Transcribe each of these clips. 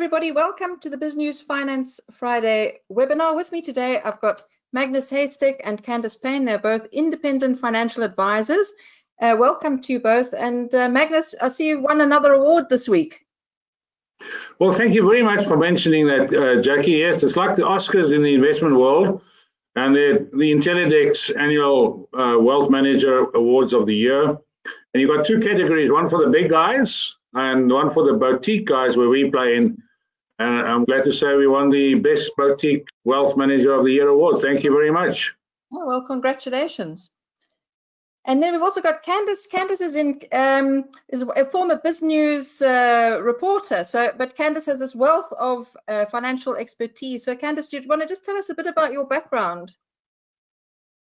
everybody. Welcome to the BizNews Finance Friday webinar. With me today, I've got Magnus Heystek and Candice Paine. They're both independent financial advisors. Uh, welcome to you both. And uh, Magnus, I see you won another award this week. Well, thank you very much for mentioning that, uh, Jackie. Yes, it's like the Oscars in the investment world and the, the Intellidex annual uh, Wealth Manager Awards of the Year. And you've got two categories, one for the big guys and one for the boutique guys where we play in. And I'm glad to say we won the Best Boutique Wealth Manager of the Year award. Thank you very much. Oh, well, congratulations. And then we've also got Candice. Candice is in um, is a former BizNews uh, reporter. So, but Candice has this wealth of uh, financial expertise. So, Candice, do you want to just tell us a bit about your background?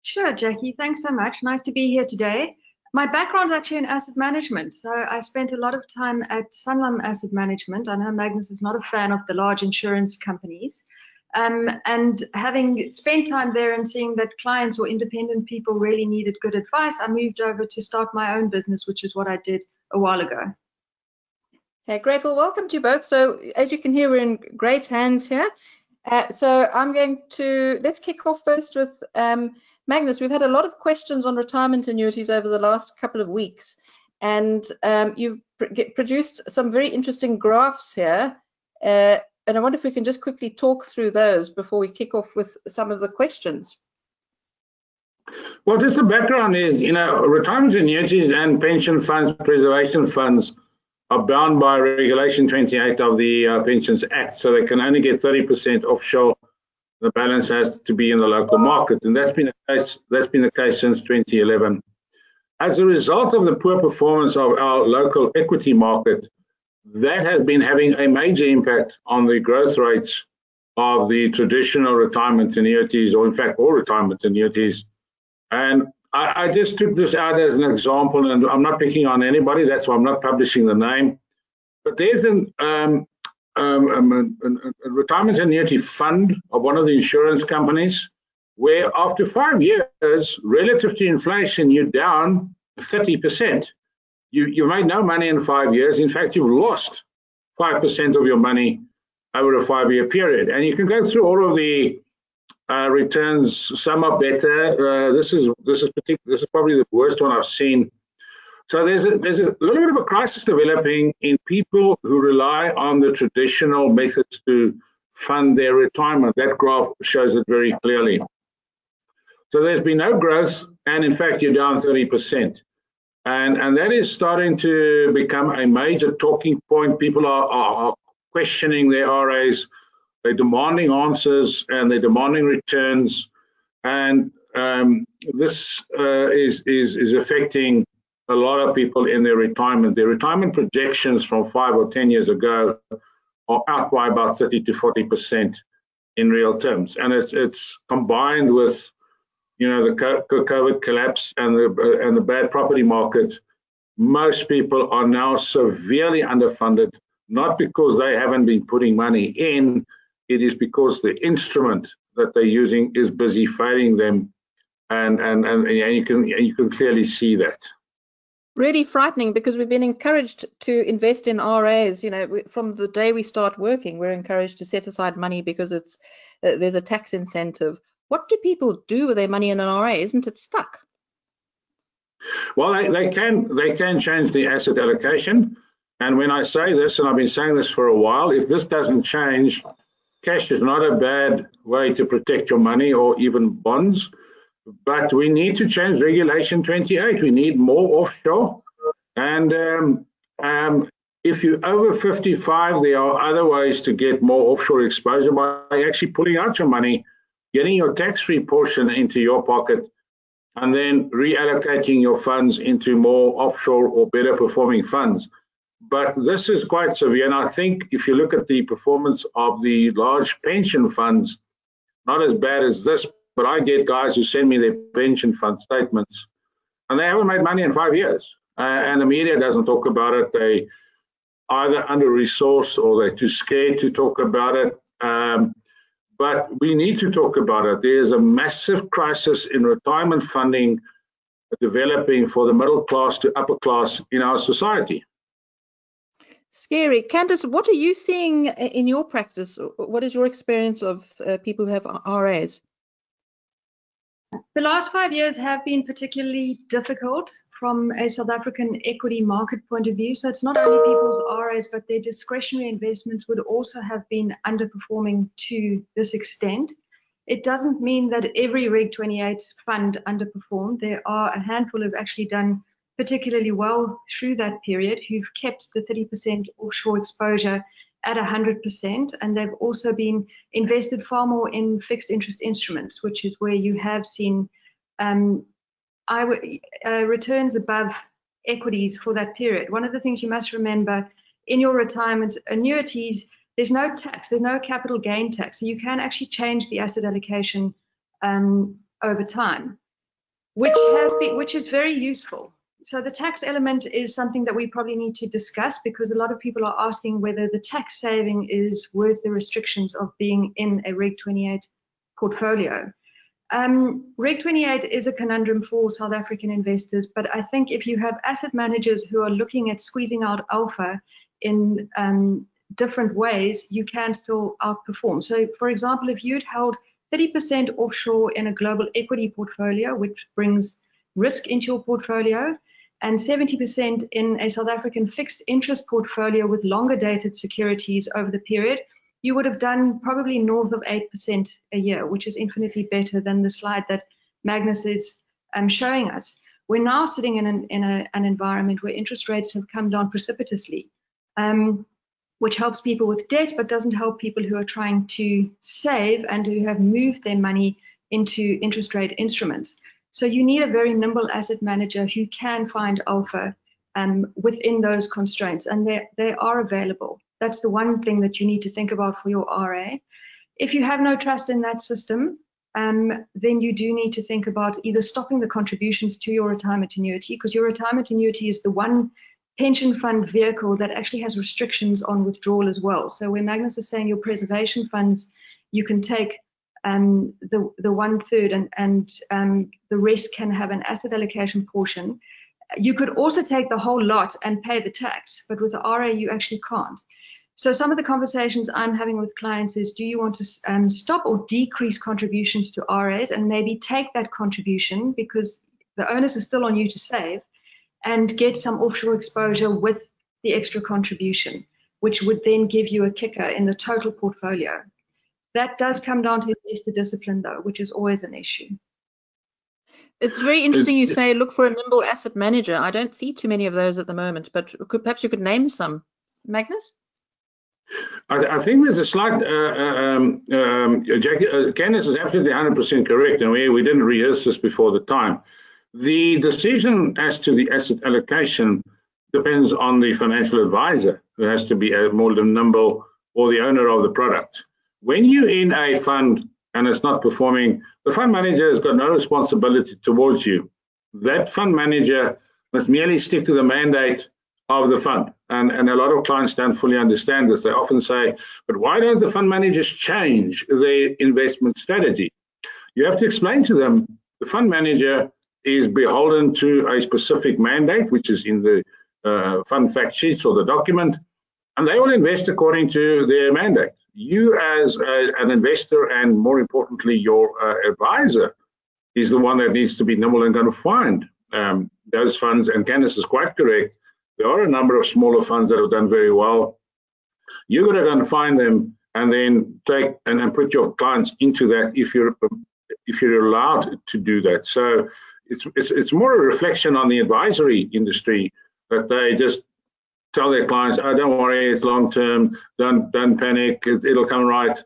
Sure, Jackie. Thanks so much. Nice to be here today. My background is actually in asset management. So I spent a lot of time at Sanlam Asset Management. I know Magnus is not a fan of the large insurance companies. Um, and having spent time there and seeing that clients or independent people really needed good advice, I moved over to start my own business, which is what I did a while ago. Okay, great. Well, welcome to you both. So as you can hear, we're in great hands here. Uh, so I'm going to, let's kick off first with um, Magnus. We've had a lot of questions on retirement annuities over the last couple of weeks, and um, you've pr produced some very interesting graphs here. Uh, and I wonder if we can just quickly talk through those before we kick off with some of the questions. Well, just the background is, you know, retirement annuities and pension funds, preservation funds are bound by Regulation 28 of the uh, Pensions Act, so they can only get 30% offshore. The balance has to be in the local market, and that's been the case. That's been the case since 2011. As a result of the poor performance of our local equity market, that has been having a major impact on the growth rates of the traditional retirement annuities, or in fact, all retirement annuities. And I, I, just took this out as an example, and I'm not picking on anybody. That's why I'm not publishing the name. But there's an, um, um, um a, a retirement annuity fund of one of the insurance companies where after five years, relative to inflation, you're down 30% you, you made no money in five years. In fact, you've lost 5% of your money over a five year period. And you can go through all of the uh, returns. Some are better. Uh, this is this is this is probably the worst one I've seen. So there's a, there's a little bit of a crisis developing in people who rely on the traditional methods to fund their retirement. That graph shows it very clearly. So there's been no growth, and in fact, you're down 30%. And, and that is starting to become a major talking point. People are, are, are questioning their RAs, they're demanding answers and they're demanding returns. And um, this uh, is, is, is affecting a lot of people in their retirement. Their retirement projections from five or 10 years ago are out by about 30 to 40% in real terms. And it's, it's combined with you know, the COVID collapse and the and the bad property market, most people are now severely underfunded, not because they haven't been putting money in, it is because the instrument that they're using is busy failing them, and and and, and you can you can clearly see that. Really frightening because we've been encouraged to invest in RAs. You know, from the day we start working, we're encouraged to set aside money because it's uh, there's a tax incentive what do people do with their money in an RA? Isn't it stuck? Well, they, they can they can change the asset allocation. And when I say this, and I've been saying this for a while, if this doesn't change, cash is not a bad way to protect your money or even bonds. But we need to change Regulation 28. We need more offshore. And um, um, if you're over 55, there are other ways to get more offshore exposure by actually pulling out your money getting your tax-free portion into your pocket and then reallocating your funds into more offshore or better performing funds. But this is quite severe. And I think if you look at the performance of the large pension funds, not as bad as this, but I get guys who send me their pension fund statements and they haven't made money in five years. Uh, and the media doesn't talk about it. They either under resourced or they're too scared to talk about it. Um, but we need to talk about it. There's a massive crisis in retirement funding developing for the middle class to upper class in our society. Scary. Candice, what are you seeing in your practice? What is your experience of uh, people who have RAs? The last five years have been particularly difficult from a South African equity market point of view. So it's not only people's RAs, but their discretionary investments would also have been underperforming to this extent. It doesn't mean that every Reg 28 fund underperformed. There are a handful who've actually done particularly well through that period, who've kept the 30% offshore exposure at 100%, and they've also been invested far more in fixed interest instruments, which is where you have seen um, uh, returns above equities for that period. One of the things you must remember in your retirement annuities, there's no tax, there's no capital gain tax, so you can actually change the asset allocation um, over time, which has been, which is very useful so the tax element is something that we probably need to discuss because a lot of people are asking whether the tax saving is worth the restrictions of being in a Reg 28 portfolio. Um, Reg 28 is a conundrum for South African investors, but I think if you have asset managers who are looking at squeezing out alpha in um, different ways, you can still outperform. So, for example, if you'd held 30% offshore in a global equity portfolio, which brings risk into your portfolio, and 70% in a South African fixed interest portfolio with longer dated securities over the period, you would have done probably north of 8% a year, which is infinitely better than the slide that Magnus is um, showing us. We're now sitting in an, in a, an environment where interest rates have come down precipitously, um, which helps people with debt, but doesn't help people who are trying to save and who have moved their money into interest rate instruments. So you need a very nimble asset manager who can find alpha um, within those constraints, and they, they are available. That's the one thing that you need to think about for your RA. If you have no trust in that system, um, then you do need to think about either stopping the contributions to your retirement annuity, because your retirement annuity is the one pension fund vehicle that actually has restrictions on withdrawal as well. So where Magnus is saying your preservation funds, you can take um, the, the one third and, and um, the rest can have an asset allocation portion. You could also take the whole lot and pay the tax, but with the RA, you actually can't. So some of the conversations I'm having with clients is, do you want to um, stop or decrease contributions to RAs and maybe take that contribution because the onus is still on you to save and get some offshore exposure with the extra contribution, which would then give you a kicker in the total portfolio. That does come down to investor discipline, though, which is always an issue. It's very interesting you say look for a nimble asset manager. I don't see too many of those at the moment, but could, perhaps you could name some. Magnus? I, I think there's a slight, uh, uh um, um, Jack, uh, Candice is absolutely 100% correct, and we, we didn't rehearse this before the time. The decision as to the asset allocation depends on the financial advisor, who has to be a more than nimble or the owner of the product. When you're in a fund and it's not performing, the fund manager has got no responsibility towards you. That fund manager must merely stick to the mandate of the fund. And, and a lot of clients don't fully understand this. They often say, but why don't the fund managers change their investment strategy? You have to explain to them the fund manager is beholden to a specific mandate, which is in the uh, fund fact sheets or the document, and they will invest according to their mandate you as a, an investor and more importantly your uh, advisor is the one that needs to be nimble and going to find um, those funds. And Candice is quite correct. There are a number of smaller funds that have done very well. You're going to go and find them and then take and, and put your clients into that if you're if you're allowed to do that. So it's, it's it's more a reflection on the advisory industry that they just tell their clients, "Oh, don't worry, it's long term. Don't don't panic. It, will come right."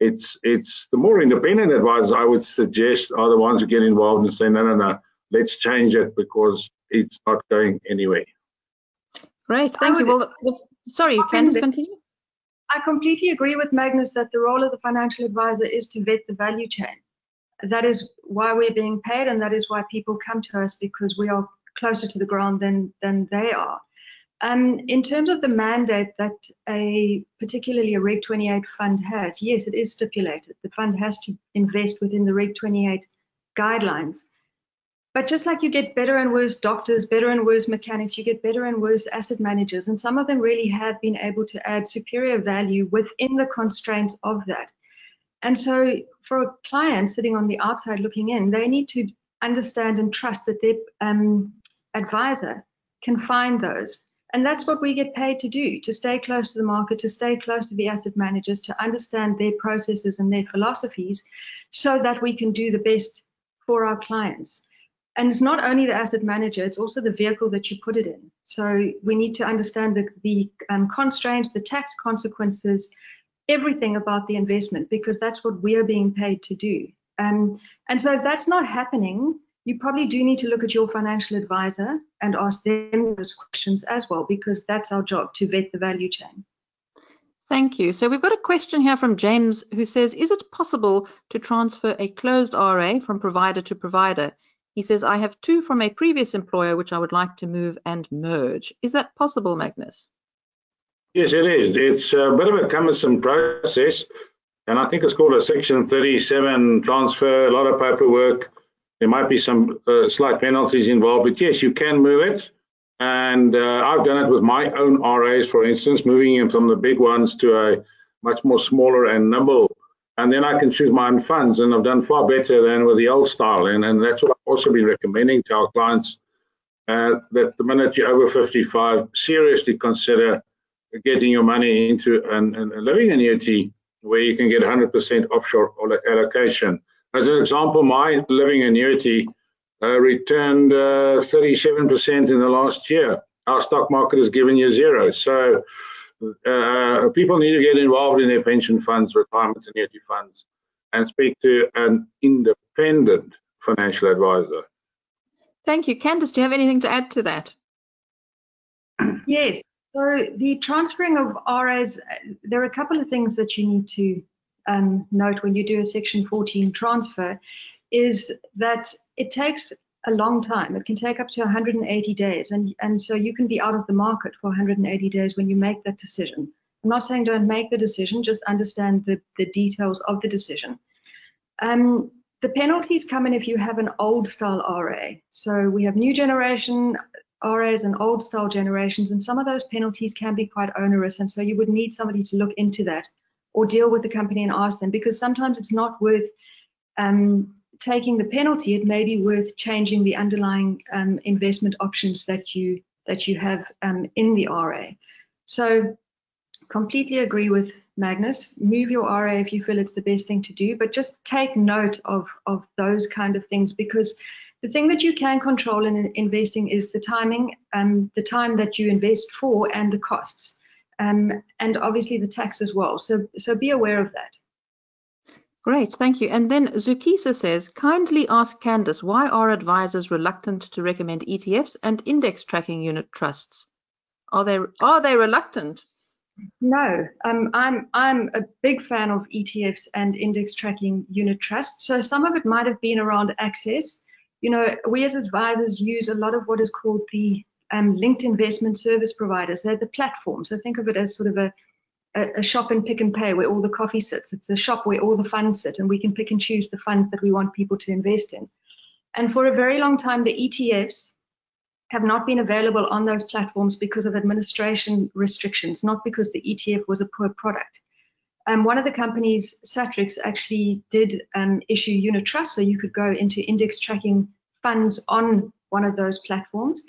It's it's the more independent advisors I would suggest are the ones who get involved and say, "No, no, no, let's change it because it's not going anywhere." Right. Thank you. Well, sorry, Candice, continue. I completely agree with Magnus that the role of the financial advisor is to vet the value chain. That is why we're being paid, and that is why people come to us because we are closer to the ground than than they are. Um, in terms of the mandate that a particularly a Reg 28 fund has, yes, it is stipulated. The fund has to invest within the Reg 28 guidelines. But just like you get better and worse doctors, better and worse mechanics, you get better and worse asset managers. And some of them really have been able to add superior value within the constraints of that. And so for a client sitting on the outside looking in, they need to understand and trust that their um, advisor can find those. And that's what we get paid to do, to stay close to the market, to stay close to the asset managers, to understand their processes and their philosophies so that we can do the best for our clients and it's not only the asset manager, it's also the vehicle that you put it in. So we need to understand the, the um, constraints, the tax consequences, everything about the investment, because that's what we're being paid to do. Um, and so if that's not happening, you probably do need to look at your financial advisor and ask them those questions as well, because that's our job to vet the value chain. Thank you. So we've got a question here from James who says, is it possible to transfer a closed RA from provider to provider? He says, I have two from a previous employer which I would like to move and merge. Is that possible, Magnus? Yes, it is. It's a bit of a cumbersome process. And I think it's called a Section 37 transfer, a lot of paperwork. There might be some uh, slight penalties involved, but yes, you can move it. And uh, I've done it with my own RAs, for instance, moving them from the big ones to a much more smaller and nimble and then I can choose my own funds. And I've done far better than with the old style. And, and that's what I've also been recommending to our clients uh, that the minute you're over 55, seriously consider getting your money into an, an, a living annuity where you can get 100% offshore allocation. As an example, my living annuity uh, returned uh, 37% in the last year. Our stock market has given you zero. So uh, people need to get involved in their pension funds, retirement annuity funds, and speak to an independent financial advisor. Thank you. Candice, do you have anything to add to that? Yes. So the transferring of RAs, there are a couple of things that you need to um, note when you do a Section 14 transfer, is that it takes a long time. It can take up to 180 days. And, and so you can be out of the market for 180 days when you make that decision. I'm not saying don't make the decision, just understand the, the details of the decision. Um, the penalties come in if you have an old style RA. So we have new generation RAs and old style generations, and some of those penalties can be quite onerous. And so you would need somebody to look into that or deal with the company and ask them because sometimes it's not worth um, taking the penalty, it may be worth changing the underlying um, investment options that you that you have um, in the RA. So completely agree with Magnus. Move your RA if you feel it's the best thing to do, but just take note of of those kind of things because the thing that you can control in investing is the timing, um, the time that you invest for, and the costs, um, and obviously the tax as well. So so be aware of that. Great, thank you. And then Zukisa says, kindly ask Candice, why are advisors reluctant to recommend ETFs and index tracking unit trusts? Are they are they reluctant? No, um, I'm I'm a big fan of ETFs and index tracking unit trusts. So some of it might have been around access. You know, we as advisors use a lot of what is called the um, linked investment service providers. They're the platform. So think of it as sort of a a, a, shop and pick and pay where all the coffee sits. It's a shop where all the funds sit, and we can pick and choose the funds that we want people to invest in. And for a very long time, the ETFs have not been available on those platforms because of administration restrictions, not because the ETF was a poor product. Um, one of the companies, Satrix, actually did um, issue unit trusts, so you could go into index tracking funds on one of those platforms.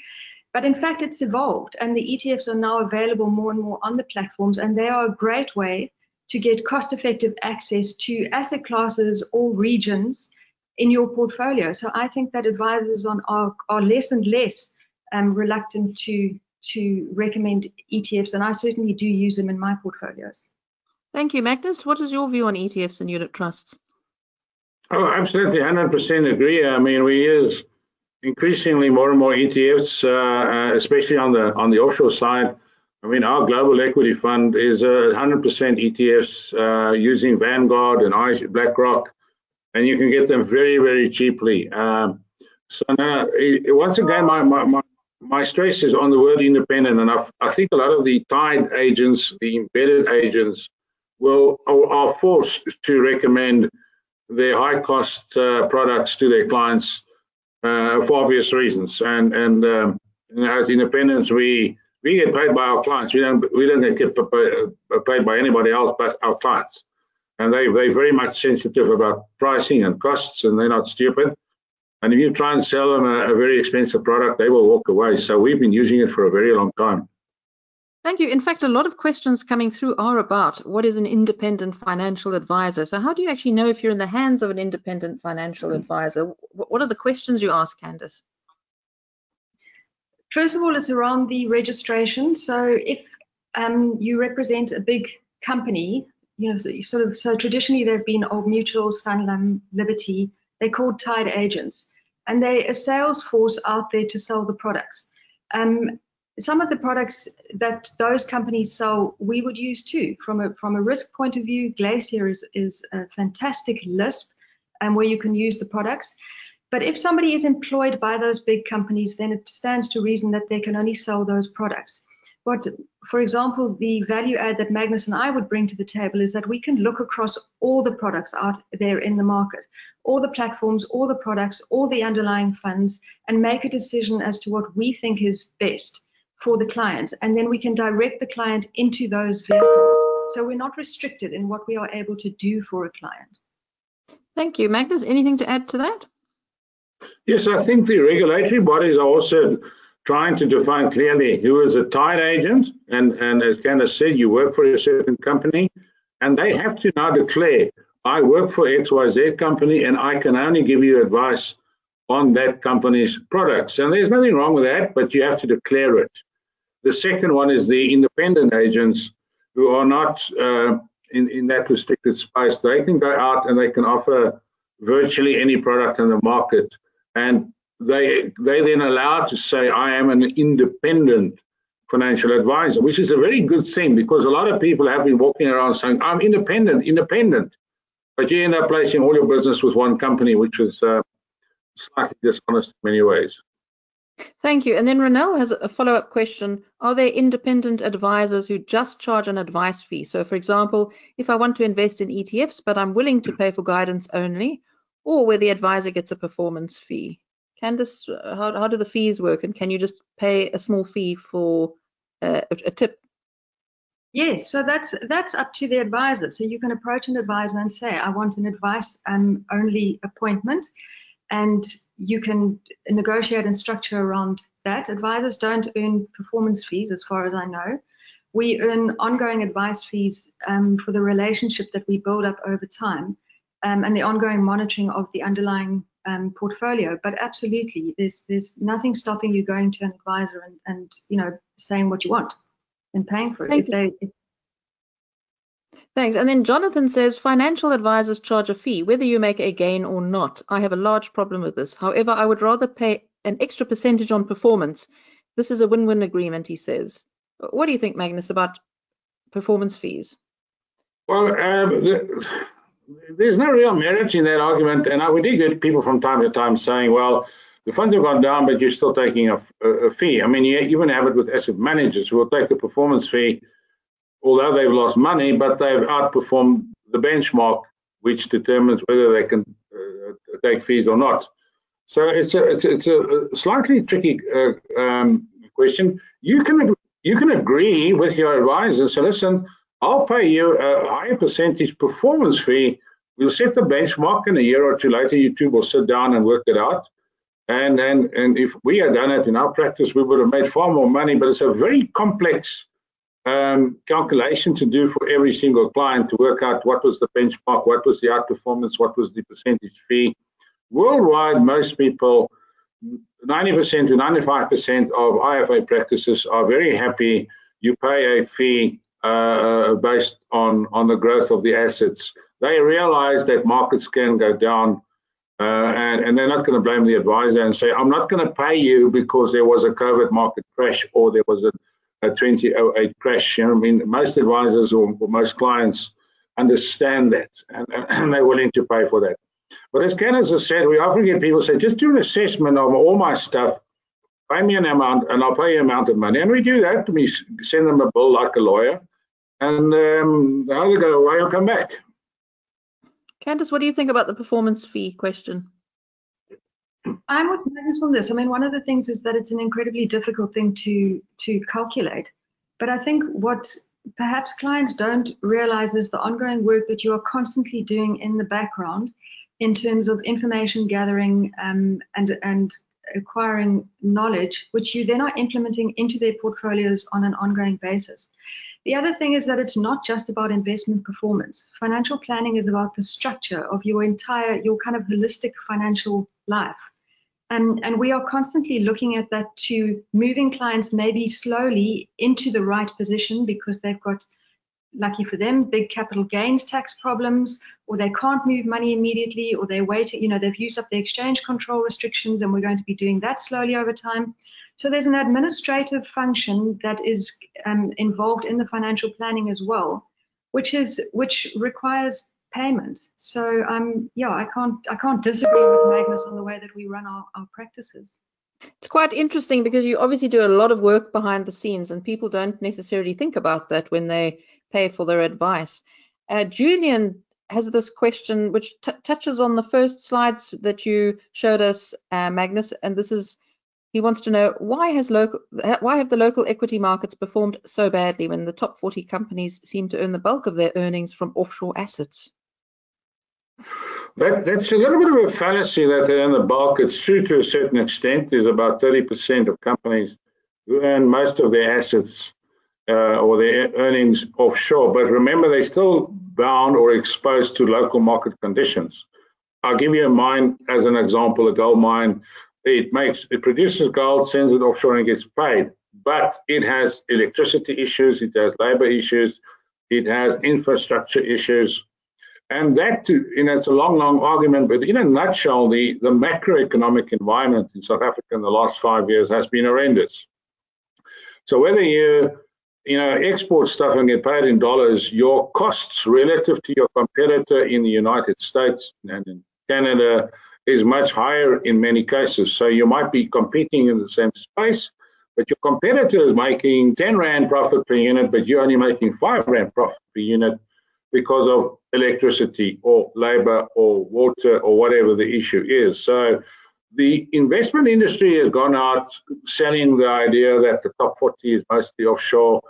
But in fact, it's evolved, and the ETFs are now available more and more on the platforms, and they are a great way to get cost effective access to asset classes or regions in your portfolio. So I think that advisors on are, are less and less um, reluctant to to recommend ETFs, and I certainly do use them in my portfolios. Thank you, Magnus. What is your view on ETFs and unit trusts? Oh, absolutely, 100% agree. I mean, we use increasingly more and more ETFs, uh, uh, especially on the on the offshore side. I mean, our global equity fund is uh, 100% ETFs uh, using Vanguard and BlackRock, and you can get them very, very cheaply. Um, so now, once again, my, my, my, my stress is on the word independent, and I, think a lot of the tied agents, the embedded agents, will are forced to recommend their high cost uh, products to their clients uh, for obvious reasons. And and um, as independents, we we get paid by our clients. We don't we don't get paid by anybody else but our clients. And they they're very much sensitive about pricing and costs, and they're not stupid. And if you try and sell them a, a very expensive product, they will walk away. So we've been using it for a very long time. Thank you. In fact, a lot of questions coming through are about what is an independent financial advisor. So how do you actually know if you're in the hands of an independent financial advisor? What are the questions you ask, Candice? First of all, it's around the registration. So if um, you represent a big company, you know, so sort of, so traditionally they've been Old Mutual, Sanlam, Liberty, they're called tied agents, and they're a sales force out there to sell the products. Um, some of the products that those companies sell, we would use too. From a from a risk point of view, Glacier is is a fantastic LISP, and where you can use the products. But if somebody is employed by those big companies, then it stands to reason that they can only sell those products. But for example, the value add that Magnus and I would bring to the table is that we can look across all the products out there in the market, all the platforms, all the products, all the underlying funds, and make a decision as to what we think is best for the client. And then we can direct the client into those vehicles. So we're not restricted in what we are able to do for a client. Thank you. Magnus, anything to add to that? Yes, I think the regulatory bodies are also trying to define clearly who is a tied agent. And, and as Candice said, you work for a certain company, and they have to now declare, I work for XYZ company, and I can only give you advice on that company's products. And there's nothing wrong with that, but you have to declare it. The second one is the independent agents who are not uh, in, in that restricted space. They can go out and they can offer virtually any product in the market. And they they then allowed to say I am an independent financial advisor, which is a very good thing because a lot of people have been walking around saying I'm independent, independent, but you end up placing all your business with one company, which is uh, slightly dishonest in many ways. Thank you. And then Ronel has a follow-up question. Are there independent advisors who just charge an advice fee? So for example, if I want to invest in ETFs, but I'm willing to pay for guidance only, or where the advisor gets a performance fee? Candice, uh, how, how do the fees work? And can you just pay a small fee for uh, a, a tip? Yes, so that's that's up to the advisor. So you can approach an advisor and say, I want an advice um, only appointment, and you can negotiate and structure around that. Advisors don't earn performance fees, as far as I know. We earn ongoing advice fees um, for the relationship that we build up over time um, and the ongoing monitoring of the underlying um, portfolio. But absolutely, there's there's nothing stopping you going to an advisor and, and you know saying what you want and paying for it. Thank if they, if... Thanks. And then Jonathan says financial advisors charge a fee, whether you make a gain or not. I have a large problem with this. However, I would rather pay an extra percentage on performance. This is a win-win agreement, he says. What do you think, Magnus, about performance fees? Well, um, the, there's no real merit in that argument. And we do get people from time to time saying, well, the funds have gone down, but you're still taking a, a, fee. I mean, you even have it with asset managers who will take the performance fee, although they've lost money, but they've outperformed the benchmark, which determines whether they can uh, take fees or not. So it's a it's, it's a slightly tricky uh, um, question. You can you can agree with your advisor So listen, I'll pay you a higher percentage performance fee. We'll set the benchmark and a year or two later, you two will sit down and work it out. And, and, and if we had done it in our practice, we would have made far more money, but it's a very complex um, calculation to do for every single client to work out what was the benchmark, what was the outperformance, what was the percentage fee. Worldwide, most people, 90% to 95% of IFA practices are very happy. You pay a fee uh, based on, on the growth of the assets. They realize that markets can go down uh, and, and, they're not going to blame the advisor and say, I'm not going to pay you because there was a COVID market crash or there was a, a 2008 crash. I mean, most advisors or, or most clients understand that and, and, they're willing to pay for that. But as Ken has said, we often get people say, just do an assessment of all my stuff, pay me an amount, and I'll pay you an amount of money. And we do that. We send them a bill like a lawyer and um, the other go away or come back. Candice, what do you think about the performance fee question? I'm with Magnus on this. I mean, one of the things is that it's an incredibly difficult thing to to calculate. But I think what perhaps clients don't realize is the ongoing work that you are constantly doing in the background in terms of information gathering um, and and acquiring knowledge, which you then are implementing into their portfolios on an ongoing basis. The other thing is that it's not just about investment performance. Financial planning is about the structure of your entire, your kind of holistic financial life. And, and we are constantly looking at that to moving clients maybe slowly into the right position because they've got, lucky for them, big capital gains tax problems, or they can't move money immediately, or they're waiting, you know, they've used up the exchange control restrictions, and we're going to be doing that slowly over time. So there's an administrative function that is um, involved in the financial planning as well, which is which requires payment. So um, yeah, I can't I can't disagree with Magnus on the way that we run our, our practices. It's quite interesting because you obviously do a lot of work behind the scenes, and people don't necessarily think about that when they pay for their advice. Uh, Julian has this question which touches on the first slides that you showed us, uh, Magnus, and this is he wants to know why has local why have the local equity markets performed so badly when the top 40 companies seem to earn the bulk of their earnings from offshore assets? That, that's a little bit of a fallacy that they in the bulk. It's true to a certain extent. There's about 30% of companies who earn most of their assets uh, or their earnings offshore. But remember, they're still bound or exposed to local market conditions. I'll give you a mine as an example, a gold mine. It makes, it produces gold, sends it offshore and gets paid. But it has electricity issues, it has labor issues, it has infrastructure issues, and that, you know, it's a long, long argument, but in a nutshell, the, the macroeconomic environment in South Africa in the last five years has been horrendous. So whether you, you know, export stuff and get paid in dollars, your costs relative to your competitor in the United States and in Canada is much higher in many cases. So you might be competing in the same space, but your competitor is making 10 Rand profit per unit, but you're only making 5 Rand profit per unit because of electricity or labor or water or whatever the issue is. So the investment industry has gone out selling the idea that the top 40 is mostly offshore.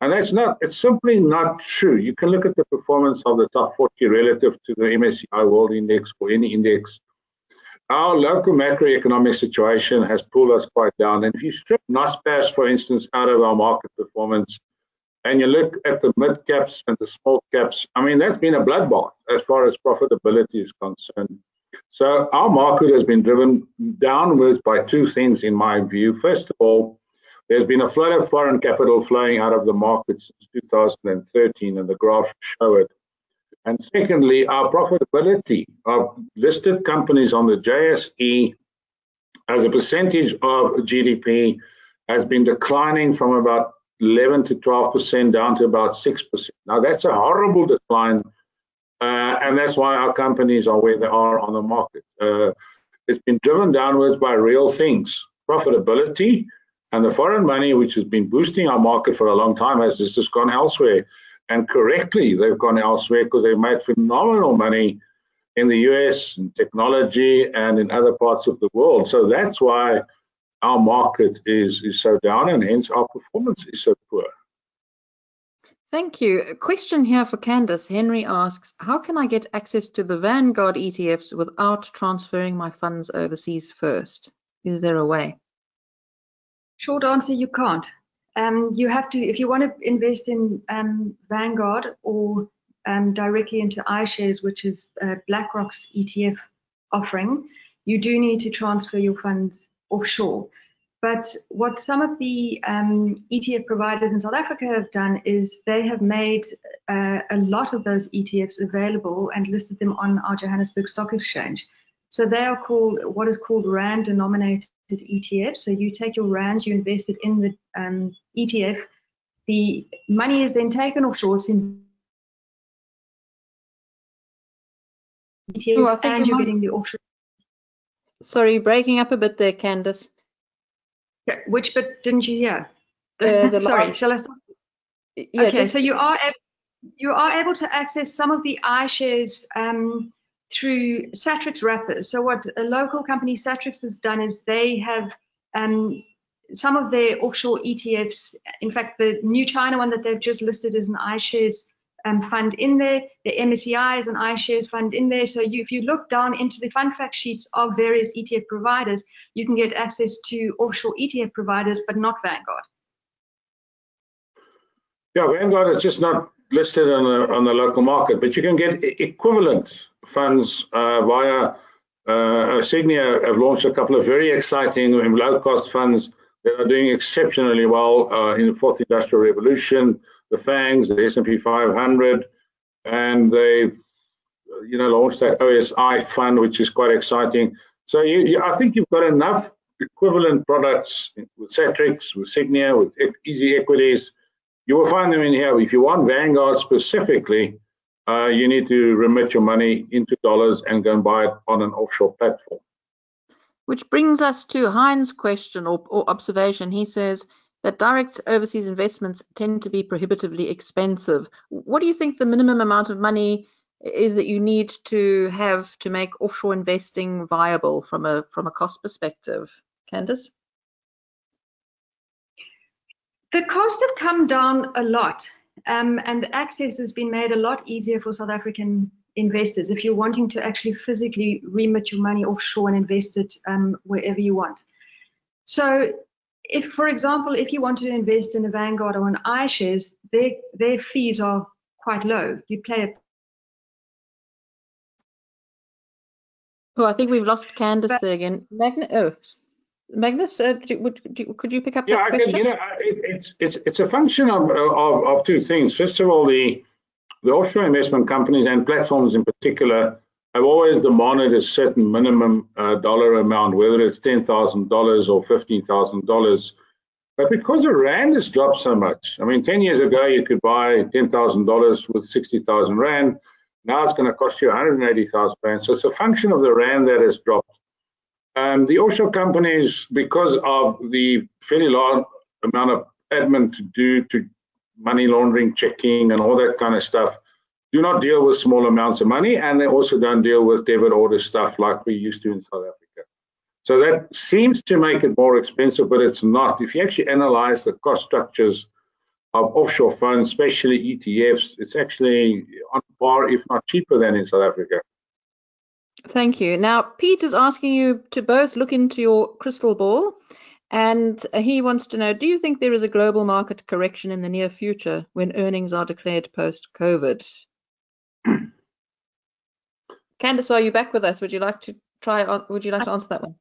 And that's not, it's simply not true. You can look at the performance of the top 40 relative to the MSCI World Index or any index. Our local macroeconomic situation has pulled us quite down. And if you strip Naspers, for instance, out of our market performance, and you look at the mid caps and the small caps, I mean, that's been a bloodbath as far as profitability is concerned. So our market has been driven downwards by two things, in my view. First of all, there's been a flood of foreign capital flowing out of the market since 2013, and the graphs show it. And secondly, our profitability of listed companies on the JSE as a percentage of GDP has been declining from about 11 to 12% down to about 6%. Now, that's a horrible decline, uh, and that's why our companies are where they are on the market. Uh, it's been driven downwards by real things profitability and the foreign money, which has been boosting our market for a long time, has just gone elsewhere. And correctly, they've gone elsewhere because they've made phenomenal money in the US in technology and in other parts of the world. So that's why our market is, is so down and hence our performance is so poor. Thank you. A question here for Candice. Henry asks, how can I get access to the Vanguard ETFs without transferring my funds overseas first? Is there a way? Short answer, you can't. Um, you have to, if you want to invest in um, Vanguard or um, directly into iShares, which is uh, BlackRock's ETF offering, you do need to transfer your funds offshore. But what some of the um, ETF providers in South Africa have done is they have made uh, a lot of those ETFs available and listed them on our Johannesburg Stock Exchange. So they are called what is called RAND denominated ETFs. So you take your RANDs, you invest it in the um, ETF. The money is then taken offshore. It's in ETF, oh, and you're getting the offshore Sorry, breaking up a bit there, Candice. Which bit didn't you hear? Uh, the Sorry, last... shall I start? Yeah, okay, just... so you are you are able to access some of the iShares um, through Satrix wrappers. So what a local company Satrix has done is they have um, some of their offshore ETFs. In fact, the new China one that they've just listed is an iShares um, fund in there. The MSCI is an iShares fund in there. So you, if you look down into the fund fact sheets of various ETF providers, you can get access to offshore ETF providers, but not Vanguard. Yeah, Vanguard is just not listed on the on the local market, but you can get equivalent funds uh, via uh, Sygnia have launched a couple of very exciting low-cost funds that are doing exceptionally well uh, in the fourth industrial revolution the FANGs, the S&P 500, and they've you know launched that OSI fund, which is quite exciting. So you, you, I think you've got enough equivalent products with Satrix, with Sygnia, with Easy Equities. You will find them in here. If you want Vanguard specifically, uh, you need to remit your money into dollars and go and buy it on an offshore platform. Which brings us to Hein's question or, or observation. He says, that direct overseas investments tend to be prohibitively expensive. What do you think the minimum amount of money is that you need to have to make offshore investing viable from a from a cost perspective? Candice? The costs have come down a lot, um, and access has been made a lot easier for South African investors if you're wanting to actually physically remit your money offshore and invest it um, wherever you want. So if, for example, if you want to invest in a Vanguard or an iShares, their their fees are quite low. You play it. Oh, I think we've lost Candice but, there again. Magnus, oh, Magnus, uh, do, would, do, could you pick up yeah, that I question? Can, you know, it, it's it's it's a function of, of of two things. First of all, the the offshore investment companies and platforms in particular I've always demanded a certain minimum uh, dollar amount, whether it's $10,000 or $15,000. But because the rand has dropped so much, I mean, 10 years ago, you could buy $10,000 with 60,000 rand. Now it's going to cost you 180,000 rand. So it's a function of the rand that has dropped. Um, the offshore companies, because of the fairly large amount of admin to do to money laundering, checking, and all that kind of stuff, do not deal with small amounts of money, and they also don't deal with debit order stuff like we used to in South Africa. So that seems to make it more expensive, but it's not. If you actually analyze the cost structures of offshore funds, especially ETFs, it's actually on par, if not cheaper than in South Africa. Thank you. Now, Pete is asking you to both look into your crystal ball, and he wants to know Do you think there is a global market correction in the near future when earnings are declared post COVID? Candice, are you back with us? Would you like to try? Would you like to answer that one?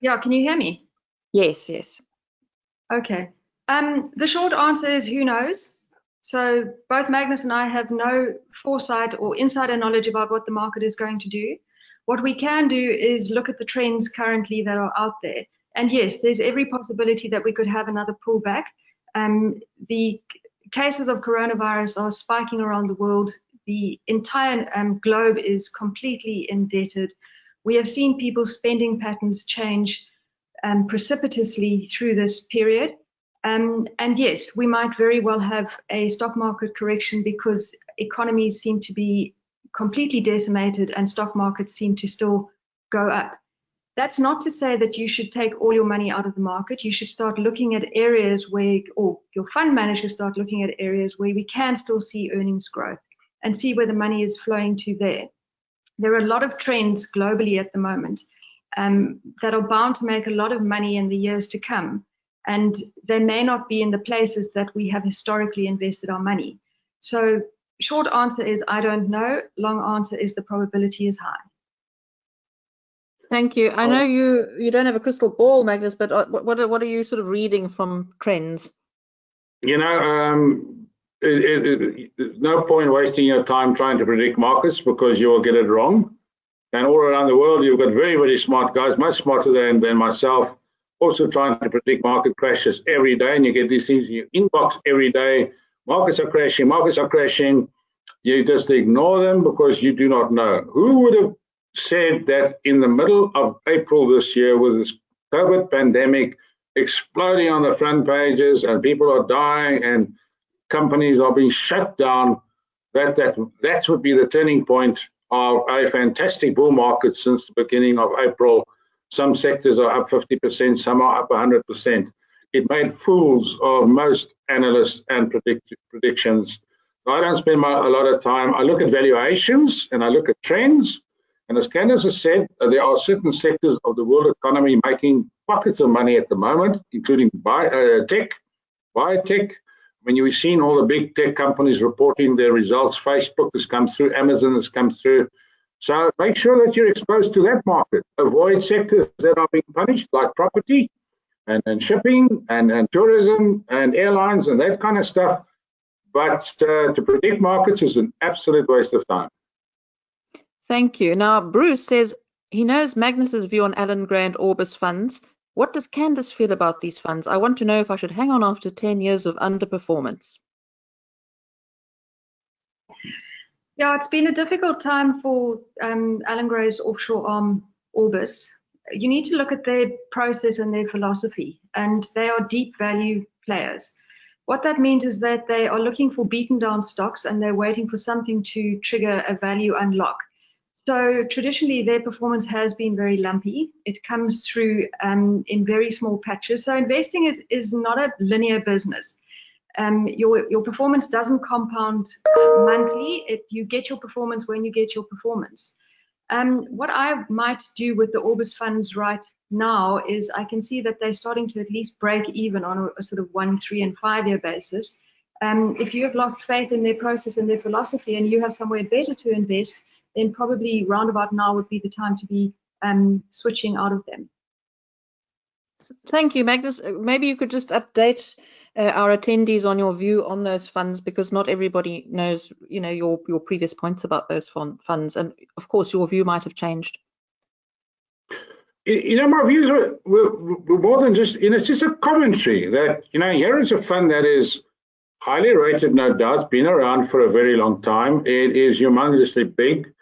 Yeah, can you hear me? Yes, yes. Okay. Um, the short answer is who knows. So both Magnus and I have no foresight or insider knowledge about what the market is going to do. What we can do is look at the trends currently that are out there. And yes, there's every possibility that we could have another pullback. Um, the cases of coronavirus are spiking around the world the entire um, globe is completely indebted. We have seen people's spending patterns change um, precipitously through this period. Um, and yes, we might very well have a stock market correction because economies seem to be completely decimated and stock markets seem to still go up. That's not to say that you should take all your money out of the market. You should start looking at areas where, or your fund manager start looking at areas where we can still see earnings growth and see where the money is flowing to there. There are a lot of trends globally at the moment um, that are bound to make a lot of money in the years to come. And they may not be in the places that we have historically invested our money. So, short answer is I don't know. Long answer is the probability is high. Thank you. I know you you don't have a crystal ball, Magnus, but uh, what what are you sort of reading from trends? You know, um, it, it, it, no point wasting your time trying to predict markets because you will get it wrong. And all around the world, you've got very, very smart guys, much smarter than, than myself, also trying to predict market crashes every day. And you get these things in your inbox every day. Markets are crashing, markets are crashing. You just ignore them because you do not know. Who would have said that in the middle of April this year, with this COVID pandemic exploding on the front pages and people are dying and companies are being shut down, that that that would be the turning point of a fantastic bull market since the beginning of April. Some sectors are up 50%, some are up 100%. It made fools of most analysts and predict predictions. I don't spend my, a lot of time. I look at valuations and I look at trends. And as Candice has said, uh, there are certain sectors of the world economy making pockets of money at the moment, including bio, uh, tech, biotech. When you've seen all the big tech companies reporting their results, Facebook has come through, Amazon has come through. So make sure that you're exposed to that market. Avoid sectors that are being punished, like property and, and shipping and, and tourism and airlines and that kind of stuff. But uh, to predict markets is an absolute waste of time. Thank you. Now, Bruce says he knows Magnus's view on Allan Gray Orbis funds. What does Candice feel about these funds? I want to know if I should hang on after 10 years of underperformance. Yeah, it's been a difficult time for um, Allan Gray's offshore arm Orbis. You need to look at their process and their philosophy, and they are deep value players. What that means is that they are looking for beaten down stocks and they're waiting for something to trigger a value unlock. So traditionally, their performance has been very lumpy. It comes through um, in very small patches. So investing is, is not a linear business. Um, your, your performance doesn't compound monthly. It, you get your performance when you get your performance. Um, what I might do with the Orbis funds right now is I can see that they're starting to at least break even on a, a sort of one, three, and five year basis. Um, if you have lost faith in their process and their philosophy and you have somewhere better to invest, then probably roundabout now would be the time to be um, switching out of them. Thank you, Magnus. Maybe you could just update uh, our attendees on your view on those funds because not everybody knows, you know, your your previous points about those funds, and of course your view might have changed. You know, my views were, were, were more than just, you know, it's just a commentary that, you know, here is a fund that is highly rated, no doubt, been around for a very long time. It is humongously big,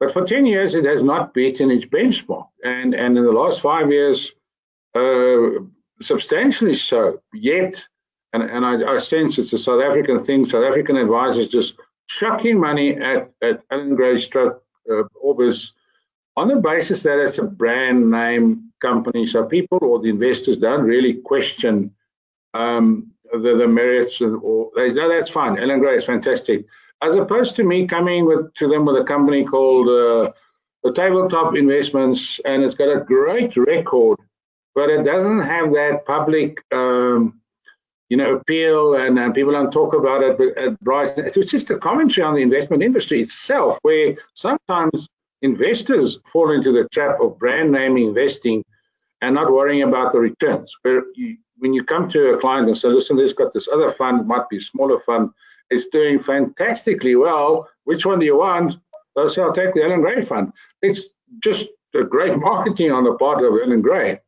but for 10 years it has not beaten its benchmark. And, and in the last five years, uh, substantially so. Yet, and, and I, I, sense it's a South African thing. South African advisors just chucking money at, at Allan Gray stroke uh, Orbis on the basis that it's a brand name company. So people or the investors don't really question um, the, the merits or they know that's fine. Allan Gray is fantastic. As opposed to me coming with to them with a company called uh, the Tabletop Investments, and it's got a great record, but it doesn't have that public um, you know, appeal and, and people don't talk about it, but at Brighton, it's just a commentary on the investment industry itself, where sometimes investors fall into the trap of brand name investing and not worrying about the returns. But you, when you come to a client and say, listen, this got this other fund, might be smaller fund, it's doing fantastically well. Which one do you want? Say, I'll take the Allan Gray fund. It's just a great marketing on the part of Allan Gray.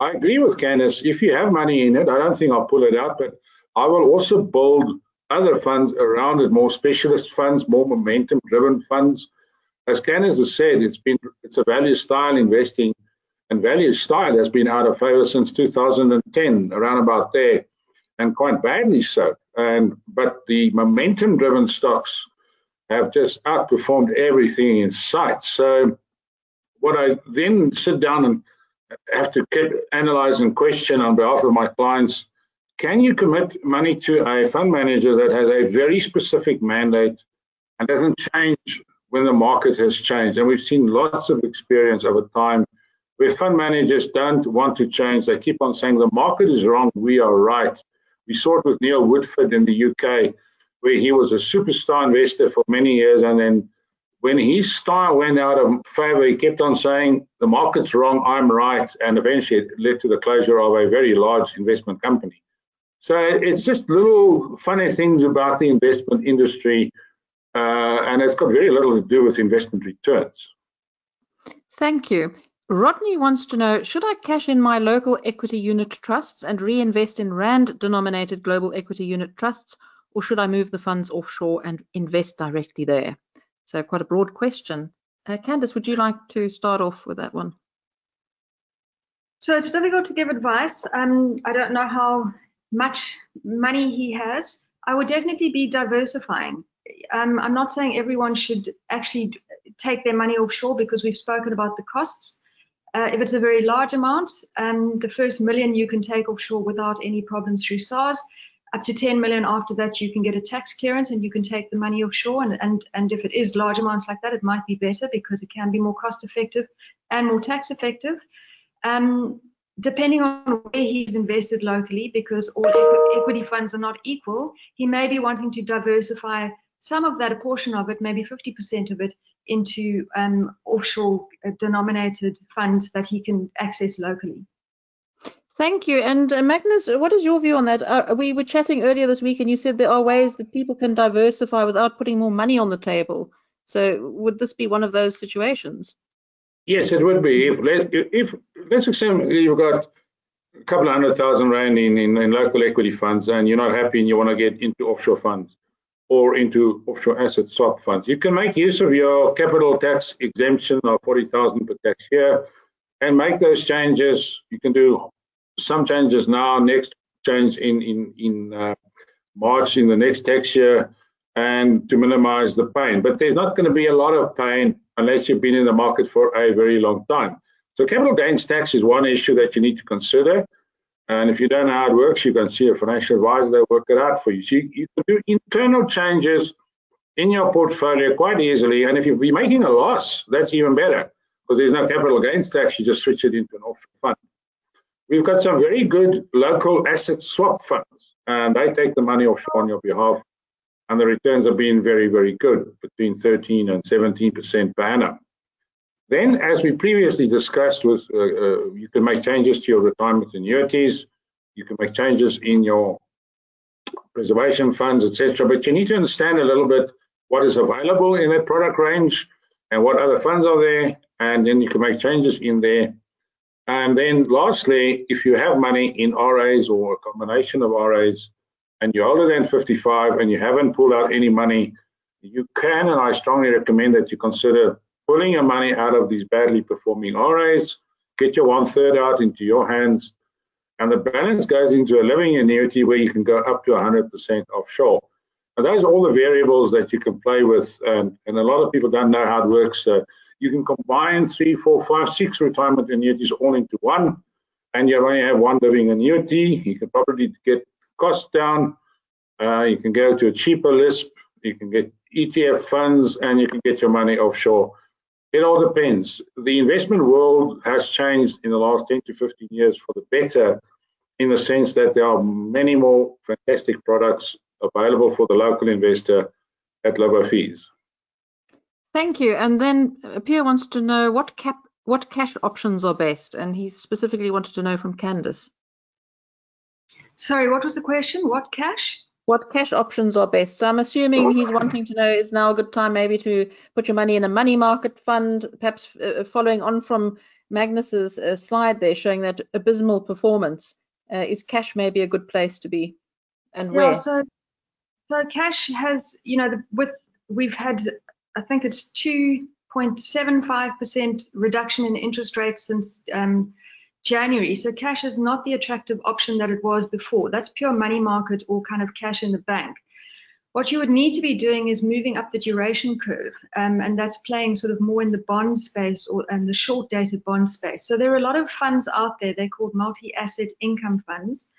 I agree with Candice. If you have money in it, I don't think I'll pull it out, but I will also build other funds around it, more specialist funds, more momentum driven funds. As Candice has said, it's been it's a value style investing, and value style has been out of favor since 2010, around about there, and quite badly so. And but the momentum driven stocks have just outperformed everything in sight. So what I then sit down and have to keep analyze and question on behalf of my clients. Can you commit money to a fund manager that has a very specific mandate and doesn't change when the market has changed? And we've seen lots of experience over time where fund managers don't want to change. They keep on saying the market is wrong, we are right. We saw it with Neil Woodford in the UK, where he was a superstar investor for many years and then when his style went out of favor, he kept on saying, the market's wrong, I'm right, and eventually it led to the closure of a very large investment company. So it's just little funny things about the investment industry, uh, and it's got very little to do with investment returns. Thank you. Rodney wants to know, should I cash in my local equity unit trusts and reinvest in RAND denominated global equity unit trusts, or should I move the funds offshore and invest directly there? So quite a broad question. Uh, Candice, would you like to start off with that one? So it's difficult to give advice. Um, I don't know how much money he has. I would definitely be diversifying. um, I'm not saying everyone should actually take their money offshore because we've spoken about the costs. Uh, if it's a very large amount, um, the first million you can take offshore without any problems through SARS. Up to 10 million after that, you can get a tax clearance and you can take the money offshore. And, and, and if it is large amounts like that, it might be better because it can be more cost effective and more tax effective. Um, depending on where he's invested locally, because all equity funds are not equal, he may be wanting to diversify some of that, a portion of it, maybe 50% of it, into um, offshore uh, denominated funds that he can access locally. Thank you. And uh, Magnus, what is your view on that? Uh, we were chatting earlier this week, and you said there are ways that people can diversify without putting more money on the table. So, would this be one of those situations? Yes, it would be. If if let's assume you've got a couple of hundred thousand rand in, in, in local equity funds, and you're not happy, and you want to get into offshore funds or into offshore asset swap funds. You can make use of your capital tax exemption of 40,000 per tax year and make those changes. You can do some changes now, next change in, in, in uh, March in the next tax year and to minimize the pain. But there's not going to be a lot of pain unless you've been in the market for a very long time. So capital gains tax is one issue that you need to consider. And if you don't know how it works, you can see a financial advisor, they'll work it out for you. So you, you can do internal changes in your portfolio quite easily. And if you'll be making a loss, that's even better because there's no capital gains tax. You just switch it into an offshore fund. We've got some very good local asset swap funds, and they take the money offshore on your behalf. And the returns have been very, very good, between 13 and 17% per annum. Then, as we previously discussed, with uh, uh, you can make changes to your retirement annuities, you can make changes in your preservation funds, etc. But you need to understand a little bit what is available in that product range and what other funds are there, and then you can make changes in there. And then lastly, if you have money in RAs or a combination of RAs and you're older than 55 and you haven't pulled out any money, you can, and I strongly recommend that you consider pulling your money out of these badly performing RAs, get your one third out into your hands, and the balance goes into a living annuity where you can go up to 100% offshore. And those are all the variables that you can play with, and, and a lot of people don't know how it works. Uh, you can combine three, four, five, six retirement annuities all into one, and you only have one living annuity. You can probably get costs down. Uh, you can go to a cheaper LISP. You can get ETF funds, and you can get your money offshore. It all depends. The investment world has changed in the last 10 to 15 years for the better, in the sense that there are many more fantastic products available for the local investor at lower fees. Thank you. And then uh, Pierre wants to know what cap what cash options are best, and he specifically wanted to know from Candice. Sorry, what was the question? What cash? What cash options are best. So I'm assuming he's wanting to know is now a good time maybe to put your money in a money market fund, perhaps uh, uh following on from Magnus's uh, slide there showing that abysmal performance. Uh, is cash maybe a good place to be, and yeah, where? So, so cash has, you know, the, with we've had, I think it's 2.75% reduction in interest rates since um, January. So cash is not the attractive option that it was before. That's pure money market or kind of cash in the bank. What you would need to be doing is moving up the duration curve, um, and that's playing sort of more in the bond space or and the short dated bond space. So there are a lot of funds out there. They're called multi-asset income funds,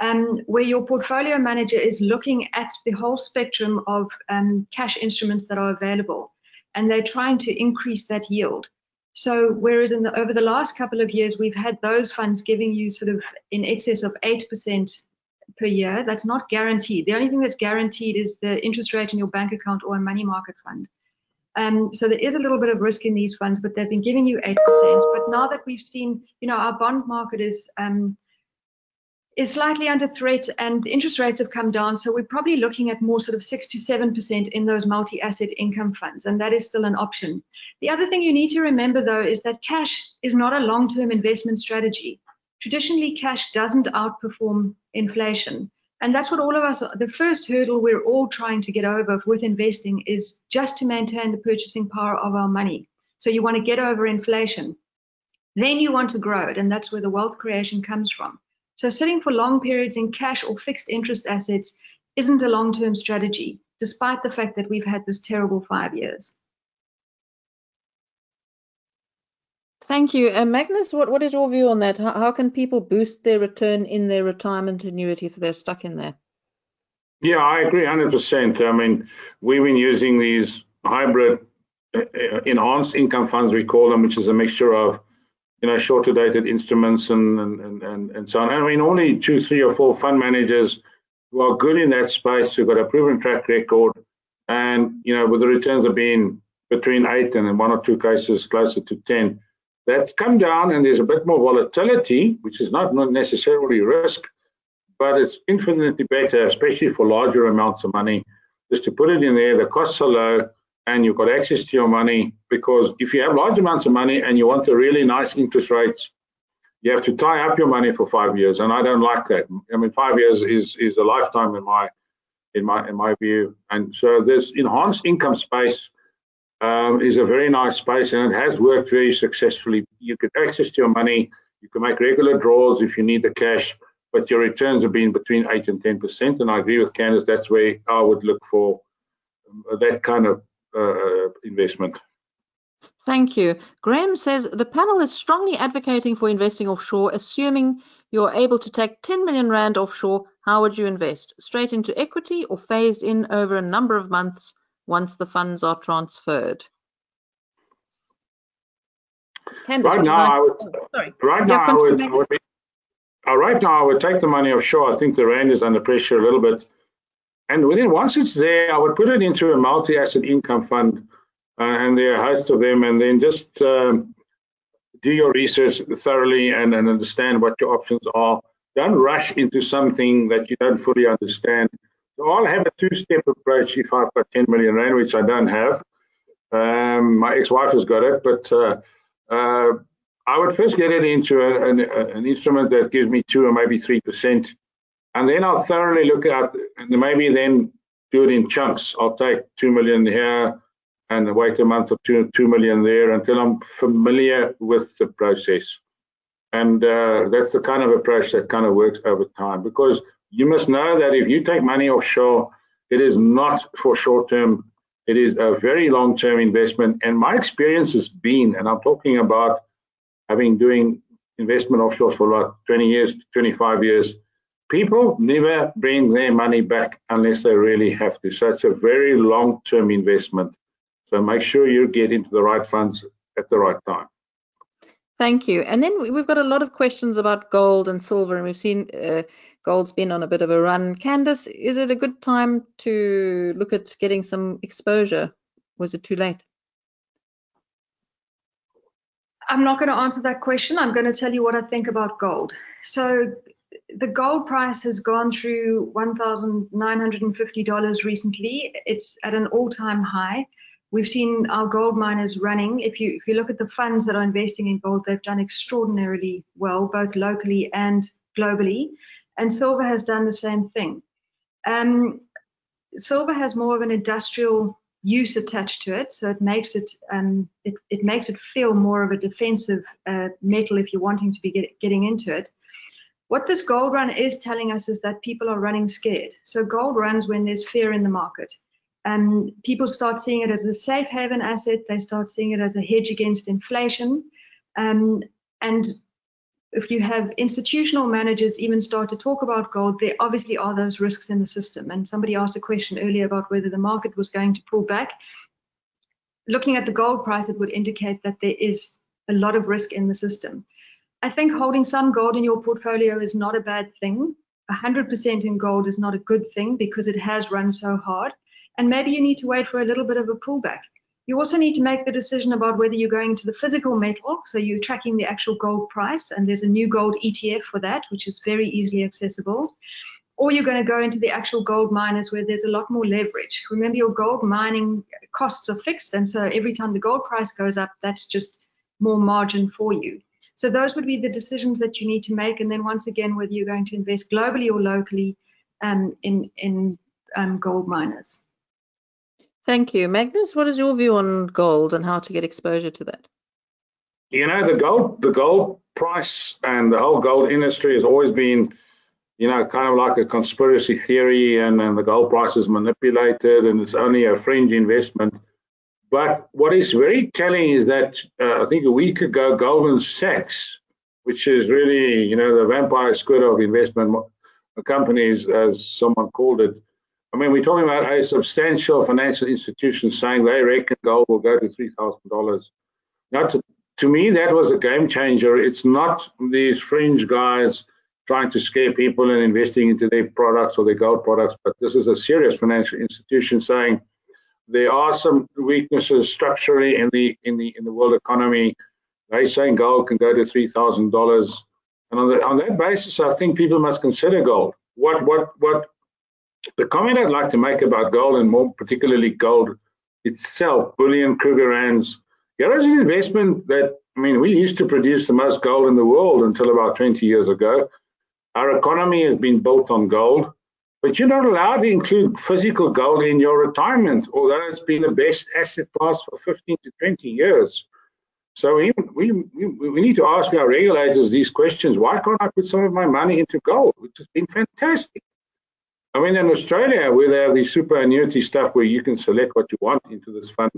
um, where your portfolio manager is looking at the whole spectrum of um, cash instruments that are available, and they're trying to increase that yield. So whereas in the, over the last couple of years, we've had those funds giving you sort of in excess of 8% per year, that's not guaranteed. The only thing that's guaranteed is the interest rate in your bank account or a money market fund. Um, so there is a little bit of risk in these funds, but they've been giving you 8%. But now that we've seen, you know, our bond market is um, is slightly under threat and interest rates have come down. So we're probably looking at more sort of six to 7% in those multi-asset income funds. And that is still an option. The other thing you need to remember though, is that cash is not a long-term investment strategy. Traditionally, cash doesn't outperform inflation. And that's what all of us, the first hurdle we're all trying to get over with investing is just to maintain the purchasing power of our money. So you want to get over inflation. Then you want to grow it. And that's where the wealth creation comes from. So sitting for long periods in cash or fixed interest assets isn't a long-term strategy, despite the fact that we've had this terrible five years. Thank you. Uh, Magnus, what, what is your view on that? How, how can people boost their return in their retirement annuity if they're stuck in there? Yeah, I agree 100%. I mean, we've been using these hybrid uh, uh, enhanced income funds, we call them, which is a mixture of, you know, shorter dated instruments and, and, and, and so on. I mean, only two, three or four fund managers who are good in that space, who've got a proven track record, and, you know, with the returns have been between eight and in one or two cases closer to 10 that's come down and there's a bit more volatility, which is not, not necessarily risk, but it's infinitely better, especially for larger amounts of money, just to put it in there. The costs are low and you've got access to your money because if you have large amounts of money and you want a really nice interest rates, you have to tie up your money for five years, and I don't like that. I mean, five years is is a lifetime in my in my in my view. And so this enhanced income space um, is a very nice space and it has worked very successfully. You get access to your money, you can make regular draws if you need the cash, but your returns have been between 8 and 10%. And I agree with Candice, that's where I would look for um, that kind of investment. Thank you. Graham says the panel is strongly advocating for investing offshore, assuming you're able to take 10 million Rand offshore. How would you invest? Straight into equity or phased in over a number of months once the funds are transferred? Right now, I would, oh, sorry. Right now, I would, I would be, uh, right now, I would take the money offshore. I think the rand is under pressure a little bit, and within once it's there, I would put it into a multi-asset income fund, uh, and there are a host of them, and then just um, do your research thoroughly and, and understand what your options are. Don't rush into something that you don't fully understand. So I'll have a two-step approach if I've got 10 million rand, which I don't have. Um, my ex-wife has got it, but uh, uh, I would first get it into a, an, an, instrument that gives me two or maybe three percent, and then I'll thoroughly look at and maybe then do it in chunks. I'll take two million here and wait a month or two two million there until I'm familiar with the process. And uh, that's the kind of approach that kind of works over time because you must know that if you take money offshore, it is not for short term. It is a very long term investment. And my experience has been, and I'm talking about having doing investment offshore for like 20 years, 25 years, people never bring their money back unless they really have to. So it's a very long term investment. So make sure you get into the right funds at the right time. Thank you. And then we've got a lot of questions about gold and silver, and we've seen uh, gold's been on a bit of a run. Candice, is it a good time to look at getting some exposure? Was it too late? I'm not going to answer that question. I'm going to tell you what I think about gold. So the gold price has gone through $1,950 recently. It's at an all-time high. We've seen our gold miners running. If you if you look at the funds that are investing in gold, they've done extraordinarily well, both locally and globally and silver has done the same thing. Um, silver has more of an industrial use attached to it, so it makes it um, it, it, makes it feel more of a defensive uh, metal if you're wanting to be get, getting into it. What this gold run is telling us is that people are running scared. So gold runs when there's fear in the market. And people start seeing it as a safe haven asset. They start seeing it as a hedge against inflation. Um, and if you have institutional managers even start to talk about gold, there obviously are those risks in the system. And somebody asked a question earlier about whether the market was going to pull back. Looking at the gold price, it would indicate that there is a lot of risk in the system. I think holding some gold in your portfolio is not a bad thing. 100% in gold is not a good thing because it has run so hard. And maybe you need to wait for a little bit of a pullback. You also need to make the decision about whether you're going to the physical metal, so you're tracking the actual gold price, and there's a new gold ETF for that, which is very easily accessible. Or you're going to go into the actual gold miners where there's a lot more leverage. Remember, your gold mining costs are fixed, and so every time the gold price goes up, that's just more margin for you. So those would be the decisions that you need to make. And then once again, whether you're going to invest globally or locally um, in in um, gold miners. Thank you. Magnus, what is your view on gold and how to get exposure to that? You know, the gold, the gold price and the whole gold industry has always been you know, kind of like a conspiracy theory and, and the gold price is manipulated and it's only a fringe investment. But what is very telling is that uh, I think a week ago, Goldman Sachs, which is really, you know, the vampire squid of investment companies, as someone called it. I mean, we're talking about a substantial financial institution saying they reckon gold will go to $3,000. Now, to, to me, that was a game changer. It's not these fringe guys trying to scare people and investing into their products or their gold products, but this is a serious financial institution saying there are some weaknesses structurally in the in the in the world economy. They're saying gold can go to three thousand dollars, and on, the, on that basis, I think people must consider gold. What what what the comment I'd like to make about gold, and more particularly gold itself, bullion, Krugerrands, is an investment that I mean we used to produce the most gold in the world until about 20 years ago. Our economy has been built on gold, but you're not allowed to include physical gold in your retirement, although it's been the best asset class for 15 to 20 years. So we, we, we need to ask our regulators these questions. Why can't I put some of my money into gold, which has been fantastic? I mean, in Australia, where they have the super annuity stuff where you can select what you want into this fund,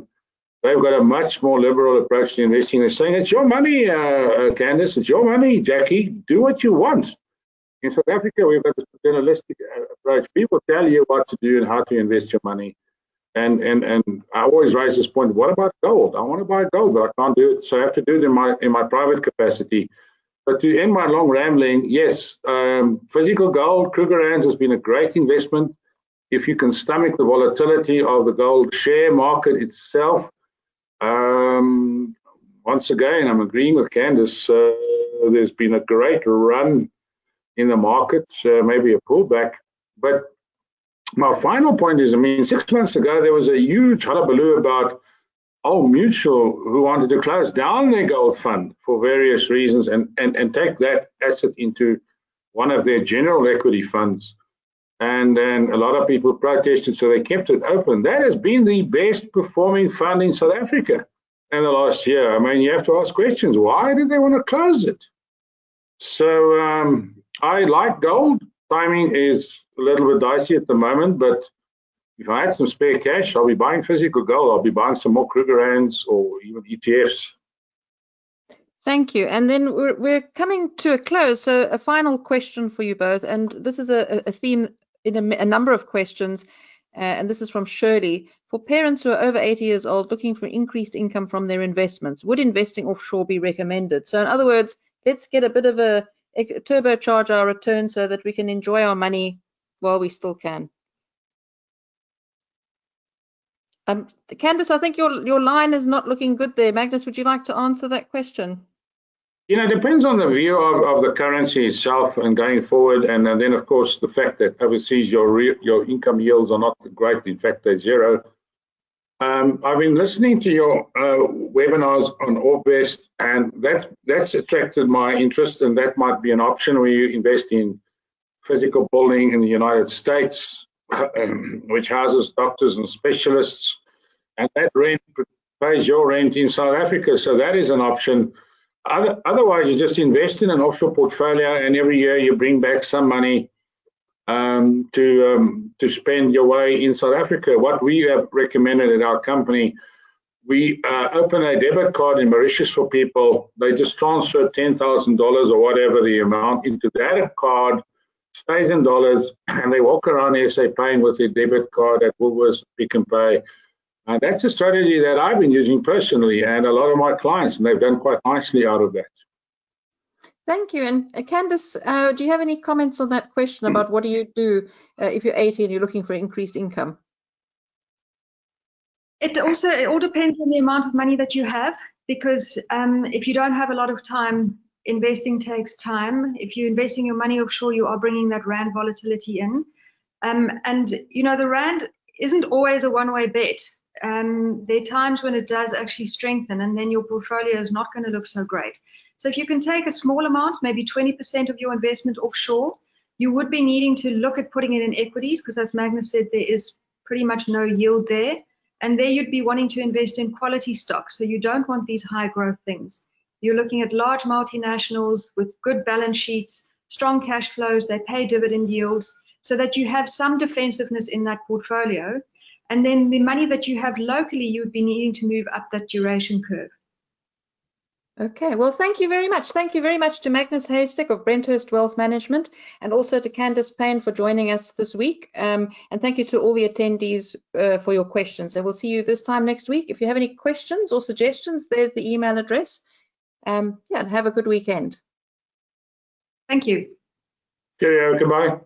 they've got a much more liberal approach to investing. They're saying, it's your money, uh, uh, Candice, it's your money, Jackie, do what you want. In South Africa, we've got this paternalistic approach. People tell you what to do and how to invest your money. And and and I always raise this point. What about gold? I want to buy gold, but I can't do it. So I have to do it in my in my private capacity. But to end my long rambling, yes, um, physical gold, Krugerrands has been a great investment. If you can stomach the volatility of the gold share market itself, um, once again, I'm agreeing with Candice. Uh, there's been a great run in the market, uh, maybe a pullback. But my final point is, I mean, six months ago, there was a huge hullabaloo about Old Mutual who wanted to close down their gold fund for various reasons and, and, and take that asset into one of their general equity funds. And then a lot of people protested, so they kept it open. That has been the best performing fund in South Africa in the last year. I mean, you have to ask questions. Why did they want to close it? So um, I like gold. Timing is a little bit dicey at the moment, but if I had some spare cash, I'll be buying physical gold. I'll be buying some more Krugerrands or even ETFs. Thank you. And then we're, we're coming to a close. So a final question for you both, and this is a, a theme in a, a, number of questions, uh, and this is from Shirley. For parents who are over 80 years old looking for increased income from their investments, would investing offshore be recommended? So in other words, let's get a bit of a turbocharge our return so that we can enjoy our money while we still can. Um, Candice, I think your your line is not looking good there. Magnus, would you like to answer that question? You know, it depends on the view of, of the currency itself and going forward, and, and then of course the fact that overseas your re, your income yields are not great. In fact, they're zero. Um, I've been listening to your uh, webinars on Orbvest, and that's that's attracted my interest, and that might be an option where you invest in physical building in the United States, um, which houses doctors and specialists, and that rent pays your rent in South Africa. So that is an option. Other, otherwise, you just invest in an offshore portfolio, and every year you bring back some money um, to um, to spend your way in South Africa. What we have recommended at our company, we uh, open a debit card in Mauritius for people. They just transfer ten thousand dollars or whatever the amount into that card, stays in dollars, and they walk around SA paying with their debit card at Woolworths, Pick and Pay. Uh, that's a strategy that I've been using personally, and a lot of my clients, and they've done quite nicely out of that. Thank you. And uh, Candice, uh, do you have any comments on that question about what do you do uh, if you're 80 and you're looking for increased income? It also it all depends on the amount of money that you have because um, if you don't have a lot of time, investing takes time. If you're investing your money offshore, you are bringing that rand volatility in, um, and you know the rand isn't always a one-way bet. Um, there are times when it does actually strengthen, and then your portfolio is not going to look so great. So if you can take a small amount, maybe 20% of your investment offshore, you would be needing to look at putting it in equities because as Magnus said, there is pretty much no yield there. And there you'd be wanting to invest in quality stocks. So you don't want these high growth things. You're looking at large multinationals with good balance sheets, strong cash flows, they pay dividend yields, so that you have some defensiveness in that portfolio. And then the money that you have locally, you would be needing to move up that duration curve. Okay, well, thank you very much. Thank you very much to Magnus Heystek of Brenthurst Wealth Management and also to Candice Paine for joining us this week. Um, and thank you to all the attendees uh, for your questions. And we'll see you this time next week. If you have any questions or suggestions, there's the email address. Um, yeah, and have a good weekend. Thank you. Cheerio, goodbye.